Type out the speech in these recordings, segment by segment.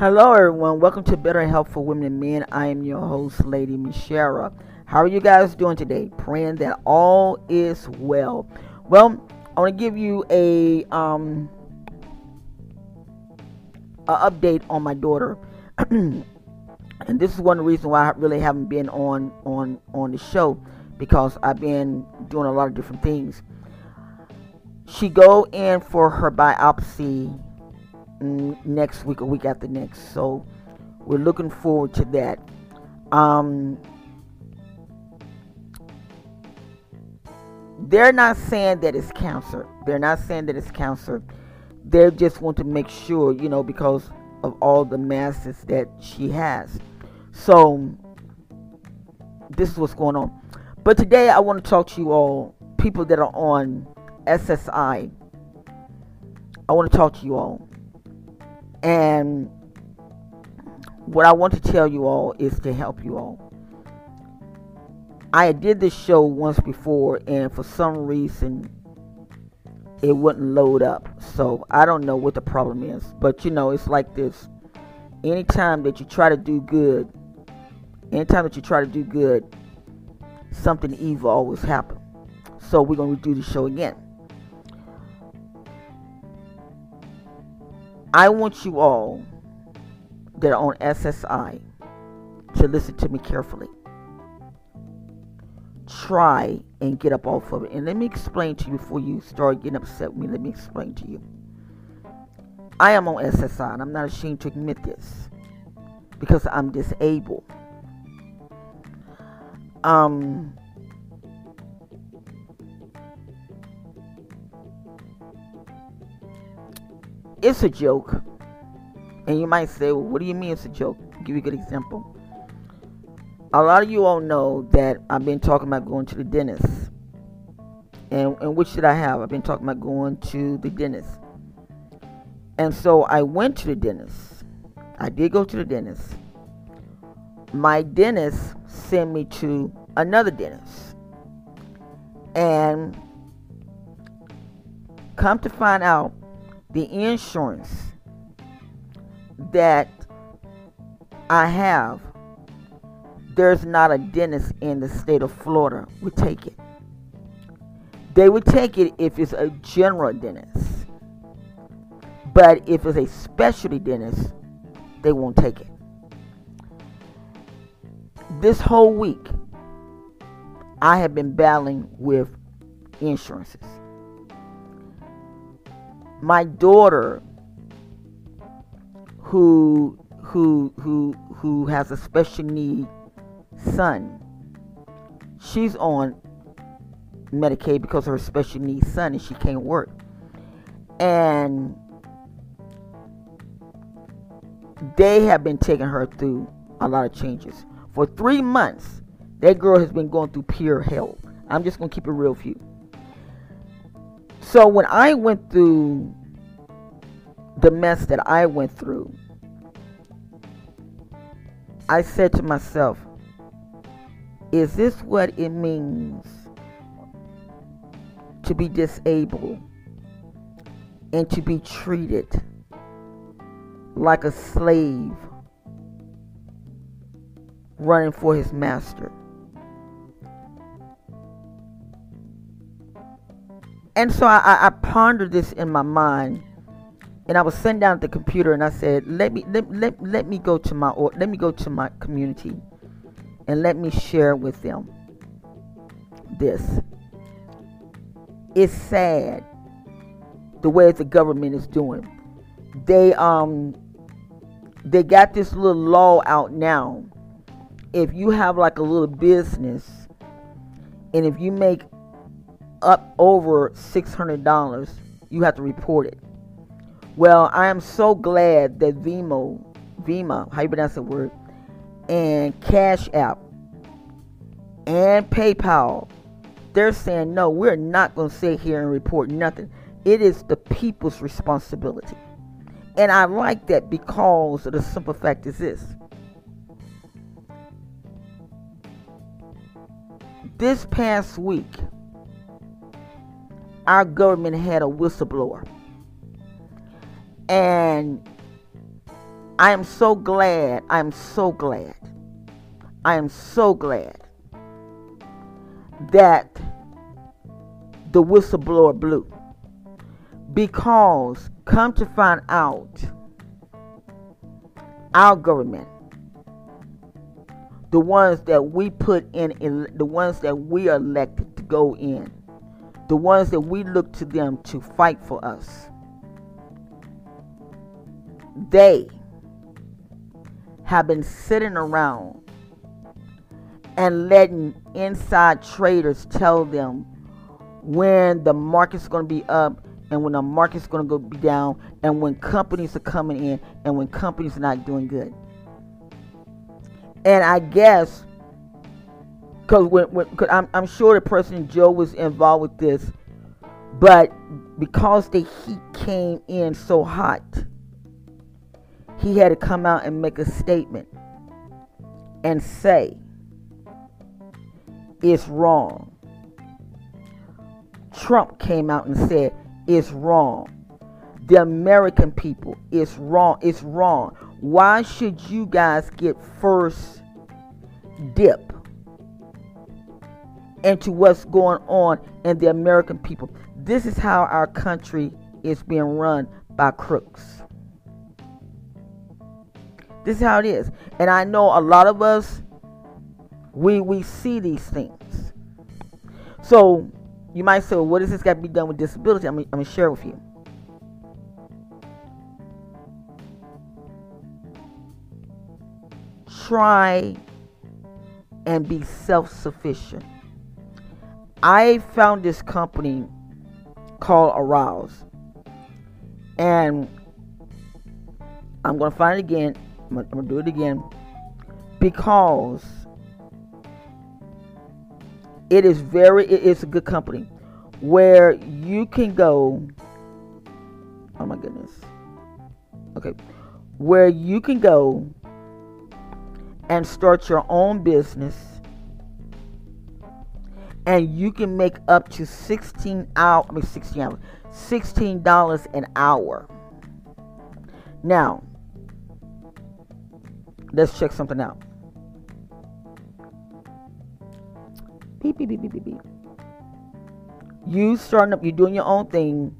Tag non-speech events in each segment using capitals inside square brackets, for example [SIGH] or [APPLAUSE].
Hello, everyone. Welcome to Better Health for Women and Men. I am your host, Lady Michelle. How are you guys doing today? Praying that all is well. Well, I want to give you a um a update on my daughter, [CLEARS THROAT] and this is one reason why I really haven't been on on on the show because I've been doing a lot of different things. She go in for her biopsy next week or week after next. So we're looking forward to that. Um, they're not saying that it's cancer. They're not saying that it's cancer. They just want to make sure, you know, because of all the masses that she has. So this is what's going on. But today I want to talk to you all, people that are on SSI. I want to talk to you all. And what I want to tell you all is to help you all. I did this show once before, and for some reason, it wouldn't load up. So I don't know what the problem is. But you know, it's like this. Anytime that you try to do good, anytime that you try to do good, something evil always happens. So we're going to do the show again. I want you all that are on SSI to listen to me carefully. Try and get up off of it. And let me explain to you before you start getting upset with me. Let me explain to you. I am on SSI and I'm not ashamed to admit this because I'm disabled. Um, it's a joke. And you might say, well, what do you mean it's a joke? I'll give you a good example. A lot of you all know that I've been talking about going to the dentist. And, and which did I have? I've been talking about going to the dentist. And so I went to the dentist. I did go to the dentist. My dentist sent me to another dentist. And come to find out, the insurance that I have, there's not a dentist in the state of Florida would take it. They would take it if it's a general dentist. But if it's a specialty dentist, they won't take it. This whole week, I have been battling with insurances my daughter who who who who has a special need son. She's on medicaid because of her special needs son and she can't work. And they have been taking her through a lot of changes. For three months that girl has been going through pure hell. I'm just to keep it real with you so when I went through the mess that I went through, I said to myself, is this what it means to be disabled and to be treated like a slave running for his master? And so I, I pondered this in my mind, and I was sitting down at the computer, and I said, "Let me let, let, let me go to my let me go to my community, and let me share with them this." It's sad the way the government is doing. They um they got this little law out now. If you have like a little business, and if you make up over $600, you have to report it. Well, I am so glad that Vimo, Vima, how you pronounce the word, and Cash App and PayPal, they're saying no, we're not going to sit here and report nothing. It is the people's responsibility. And I like that because the simple fact is this. This past week, our government had a whistleblower. And I am so glad. I am so glad. I am so glad that the whistleblower blew. Because, come to find out, our government, the ones that we put in, the ones that we elected to go in, the ones that we look to them to fight for us, they have been sitting around and letting inside traders tell them when the market's going to be up and when the market's going to go be down and when companies are coming in and when companies are not doing good. And I guess because when, when I'm, I'm sure the person Joe was involved with this, but because the heat came in so hot, he had to come out and make a statement and say it's wrong. Trump came out and said it's wrong. The American people, it's wrong. It's wrong. Why should you guys get first dip into what's going on in the American people? This is how our country is being run by crooks. This is how it is. And I know a lot of us we we see these things. So you might say, well, what does this got to be done with disability? I'm, I'm to share with you. Try and be self sufficient. I found this company called Arise. And I'm going to find it again. I'm going to do it again. Because it is very it's a good company where you can go oh my goodness okay where you can go and start your own business and you can make up to 16 hour I mean 16 hours 16 dollars an hour now let's check something out Beep, beep, beep, beep, beep, beep. You starting up, you're doing your own thing.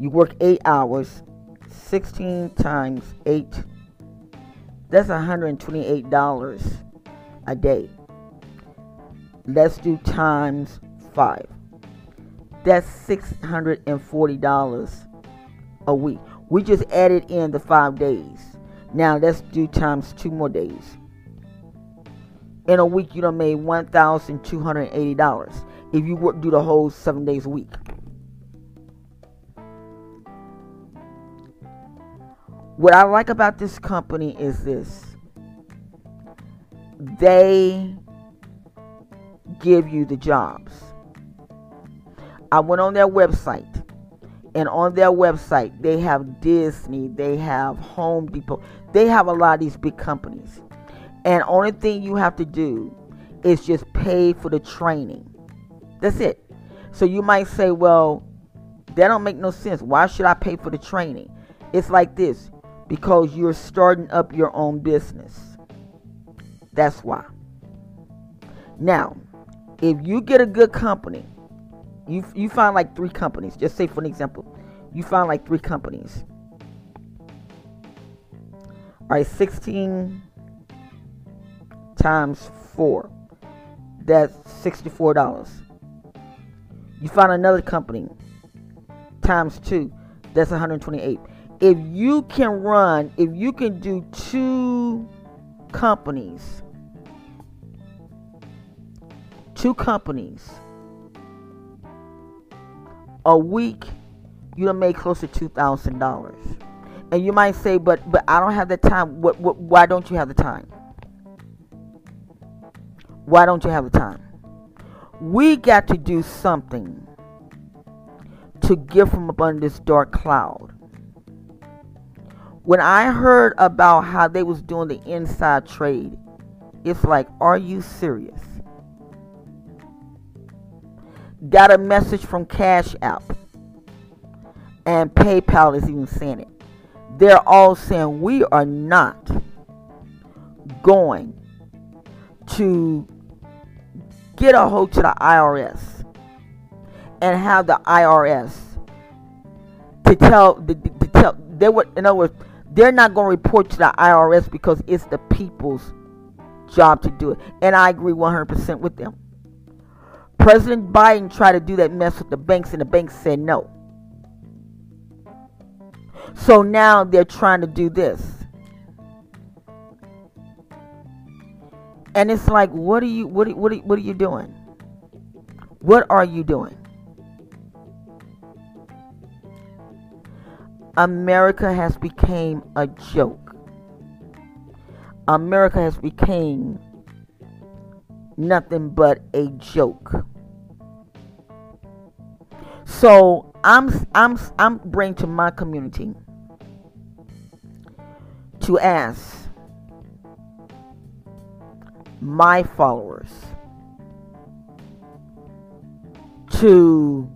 You work eight hours, 16 times eight. That's $128 a day. Let's do times five. That's $640 a week. We just added in the five days. Now let's do times two more days in a week you don't made one thousand two hundred eighty dollars if you work do the whole seven days a week. What I like about this company is this. They give you the jobs. I went on their website, and on their website, they have Disney, they have Home Depot, they have a lot of these big companies. And only thing you have to do is just pay for the training. That's it. So you might say, well, that don't make no sense. Why should I pay for the training? It's like this because you're starting up your own business. That's why. Now, if you get a good company, you you find like three companies. Just say for an example, you find like three companies. All right, 16 times 4. That's $64. You find another company times 2. That's 128. If you can run, if you can do two companies, two companies a week, you don't make close to two thousand dollars. And you might say, but but I don't have the time. What, what why don't you have the time? Why don't you have the time? We got to do something to get from up under this dark cloud. When I heard about how they was doing the inside trade, it's like, are you serious? Got a message from Cash App. And PayPal is even saying it. they're all saying we are not going to get a hold to the IRS and have the IRS to tell to, to tell they would in other words they're not going to report to the IRS because it's the people's job to do it and I agree 100% with them President Biden tried to do that mess with the banks and the banks said no so now they're trying to do this and it's like what are you what are, what are, what are you doing what are you doing America has become a joke. America has become nothing but a joke. So I'm I'm I'm bringing to my community to ask my followers to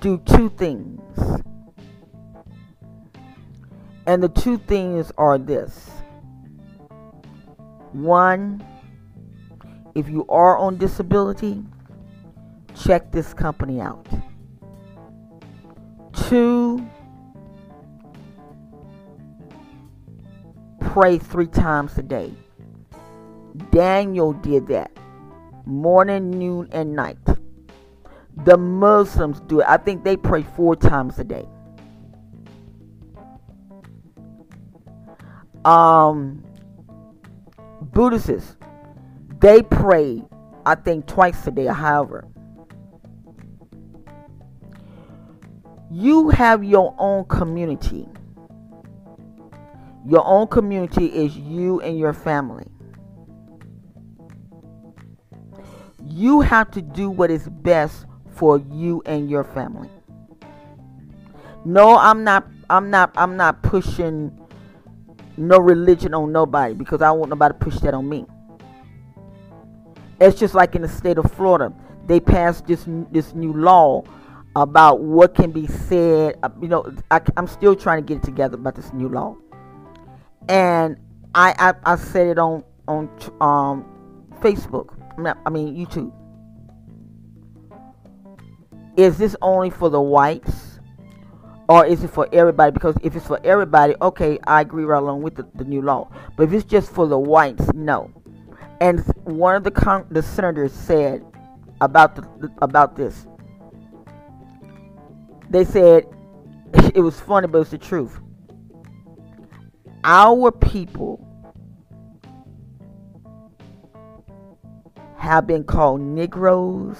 do two things. And the two things are this one, if you are on disability, check this company out. Two, pray three times a day. Daniel did that morning, noon, and night. The Muslims do it. I think they pray four times a day. um Buddhists they pray I think twice a day however you have your own community. Your own community is you and your family. You have to do what is best for you and your family. No i'm not i'm not i'm not pushing no religion on nobody because I don't want nobody to push that on me. It's just like in the state of Florida, they passed this this new law about what can be said. Uh, you know, I, am still trying to get it together about this new law, and I I, I said it on on um Facebook. I mean YouTube. Is this only for the whites? or is it for everybody? Because if it's for everybody, okay, I agree right along with the, the new law. But if it's just for the whites, no. And one of the con- the senators said about the about this. They said [LAUGHS] it was funny, but it's the truth. Our people have been called Negroes.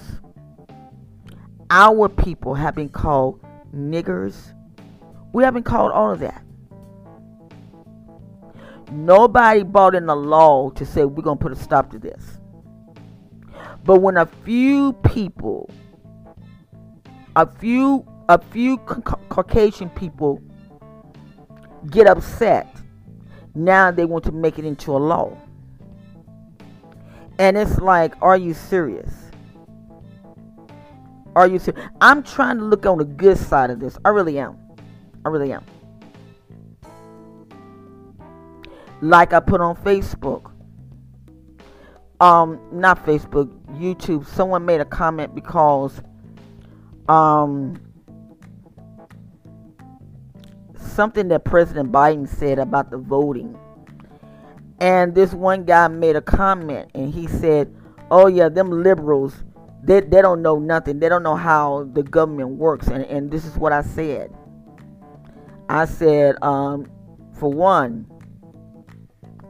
Our people have been called niggers. We haven't called all of that. Nobody brought in a law to say we're going to put a stop to this. But when a few people, a few, a few Caucasian people get upset, now they want to make it into a law. And it's like, are you serious? Are you serious? I'm trying to look on the good side of this. I really am. I really am. Like I put on Facebook. Um, not Facebook, YouTube. Someone made a comment because um something that President Biden said about the voting. And this one guy made a comment and he said, Oh yeah, them liberals they, they don't know nothing. They don't know how the government works. And, and this is what I said. I said, um, for one,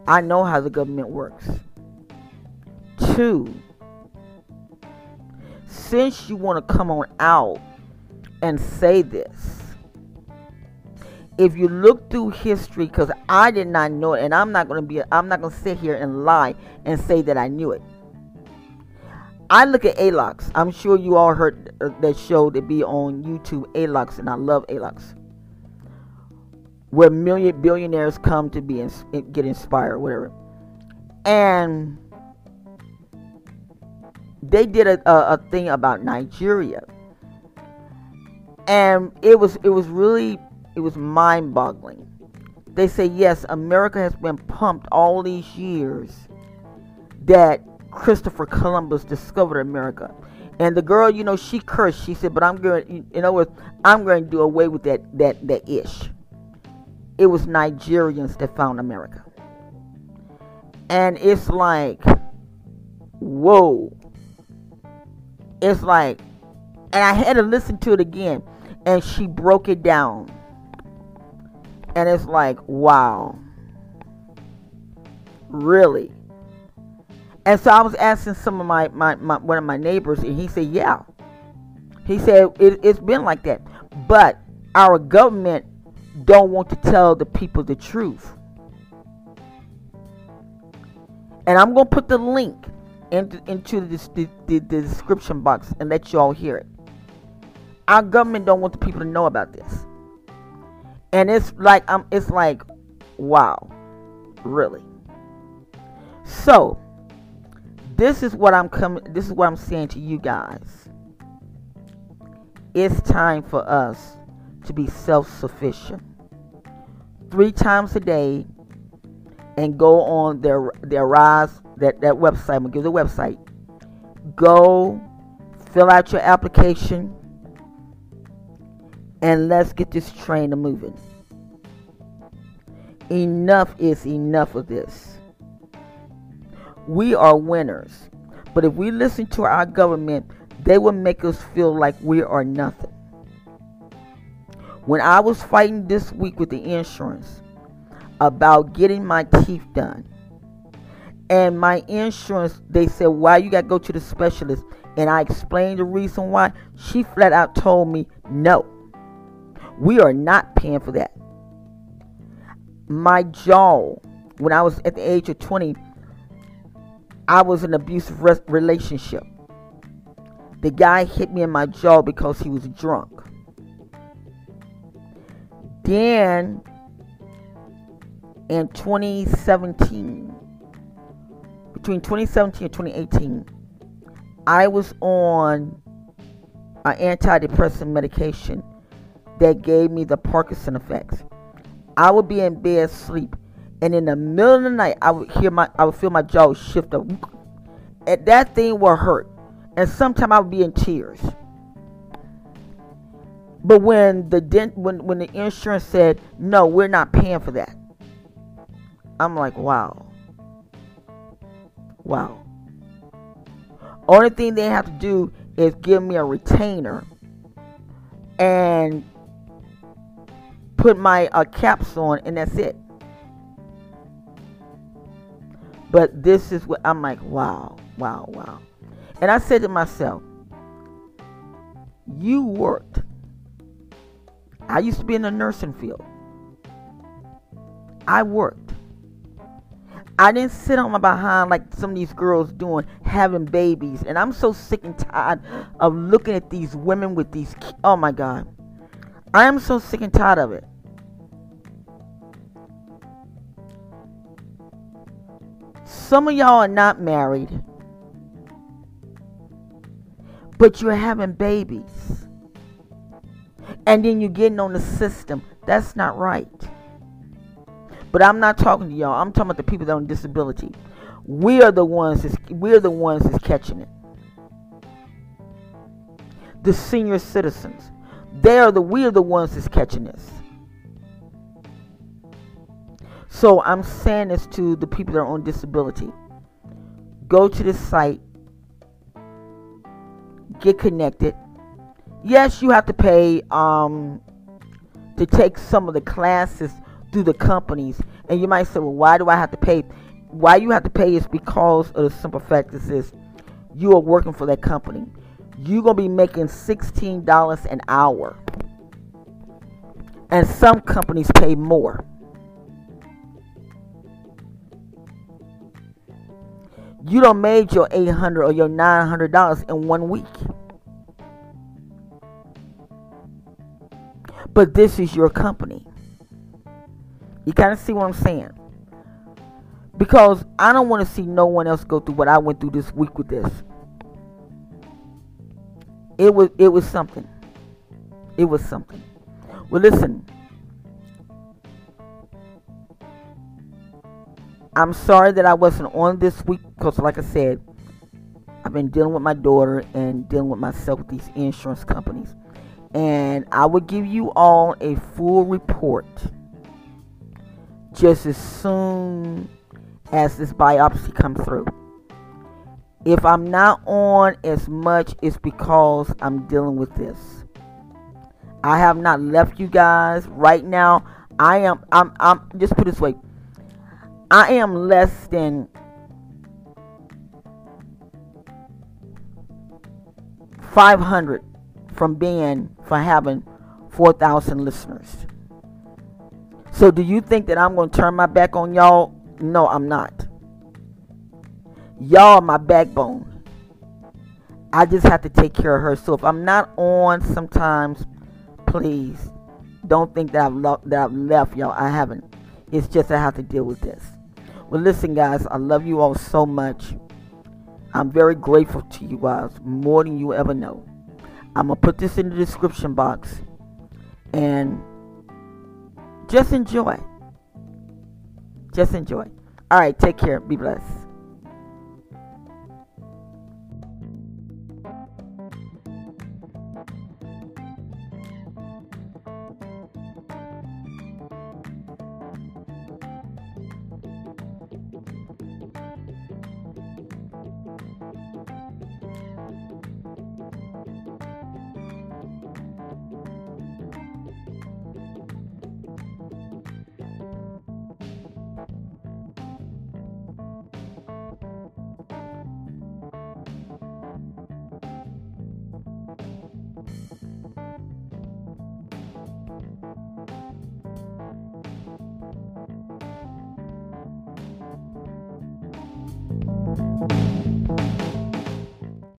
I know how the government works. Two, since you want to come on out and say this, if you look through history, because I did not know it, and I'm not going to be, I'm not going to sit here and lie and say that I knew it. I look at Alux. I'm sure you all heard uh, that show to be on YouTube, Alux, and I love Alux. Where million billionaires come to be ins- get inspired, whatever. And they did a, a, a thing about Nigeria, and it was it was really it was mind-boggling. they say yes, America has been pumped all these years that Christopher Columbus discovered America. And the girl, you know, she cursed. She said, "But I'm going. In other words, I'm going to do away with that that that ish." It was Nigerians that found America, and it's like, whoa. It's like, and I had to listen to it again, and she broke it down, and it's like, wow, really and so I was asking some of my, my, my one of my neighbors, and he said, "Yeah." He said it, it's been like that, but our government don't want to tell the people the truth. And I'm gonna put the link into, into the, the, the description box and let you all hear it. Our government don't want the people to know about this, and it's like I'm. It's like, wow, really. So this is what I'm coming this is what I'm saying to you guys. It's time for us to be self-sufficient. 3 times a day and go on their their rise that that website. I'm gonna give the website. Go fill out your application and let's get this train moving. Enough is enough of this we are winners. But if we listen to our government, they will make us feel like we are nothing. When I was fighting this week with the insurance about getting my teeth done, and my insurance, they said, Why you got to go to the specialist? And I explained the reason why. She flat out told me, No, we are not paying for that. My jaw, when I was at the age of 20, I was in an abusive re- relationship. The guy hit me in my jaw because he was drunk. Then in 2017, between 2017 and 2018, I was on an antidepressant medication that gave me the Parkinson effects. I would be in bed asleep and in the middle of the night, I would hear my, I would feel my jaw shift up, and that thing will hurt, and sometimes I would be in tears. But when the dent, when when the insurance said no, we're not paying for that, I'm like, wow, wow. Only thing they have to do is give me a retainer and put my uh, caps on, and that's it. But this is what I'm like, wow, wow, wow. And I said to myself, you worked. I used to be in the nursing field. I worked. I didn't sit on my behind like some of these girls doing, having babies. And I'm so sick and tired of looking at these women with these. Oh my God. I am so sick and tired of it. Some of y'all are not married, but you're having babies. And then you're getting on the system. That's not right. But I'm not talking to y'all. I'm talking about the people that on disability. We are the ones that's, we're the ones that's catching it. The senior citizens. They are the we are the ones that's catching this. So I'm saying this to the people that are on disability. Go to the site, get connected. Yes, you have to pay um, to take some of the classes through the companies. And you might say, well, why do I have to pay? Why you have to pay is because of the simple fact is you are working for that company. You're going to be making $16 an hour. And some companies pay more. You don't made your 800 or your 900 dollars in one week. But this is your company. You kind of see what i'm saying? Because i don't want to see no one else go through what i went through this week with this. It was it was something. It was something. Well listen I'm sorry that I wasn't on this week because, like I said, I've been dealing with my daughter and dealing with myself with these insurance companies. And I will give you all a full report just as soon as this biopsy comes through. If I'm not on as much, it's because I'm dealing with this. I have not left you guys right now. I am. I'm. I'm. Just put this way. I am less than five hundred from being for having four thousand listeners. So do you think that I'm going to turn my back on y'all? No, I'm not. Y'all are my backbone. I just have to take care of her. So if I'm not on sometimes, please don't think that I've, lo- that I've left y'all. I haven't. It's just I have to deal with this. Well, listen, guys, I love you all so much. I'm very grateful to you guys, more than you ever know. I'm going to put this in the description box. And just enjoy. Just enjoy. All right, take care. Be blessed.